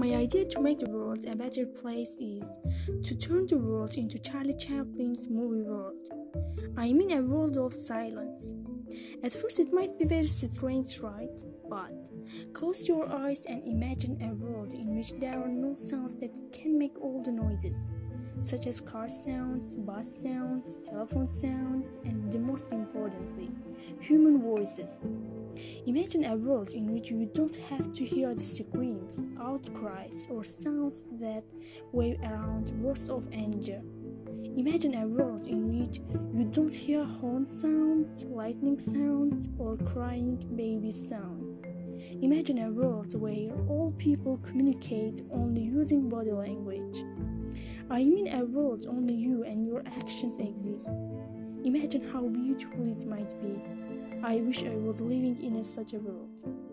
My idea to make the world a better place is to turn the world into Charlie Chaplin's movie world. I mean a world of silence. At first, it might be very strange, right? But close your eyes and imagine a world in which there are no sounds that can make all the noises, such as car sounds, bus sounds, telephone sounds, and the most importantly, human voices. Imagine a world in which you don't have to hear the screams, outcries, or sounds that wave around words of anger. Imagine a world in which you don't hear horn sounds, lightning sounds, or crying baby sounds. Imagine a world where all people communicate only using body language. I mean a world only you and your actions exist. Imagine how beautiful it might be. I wish I was living in a such a world.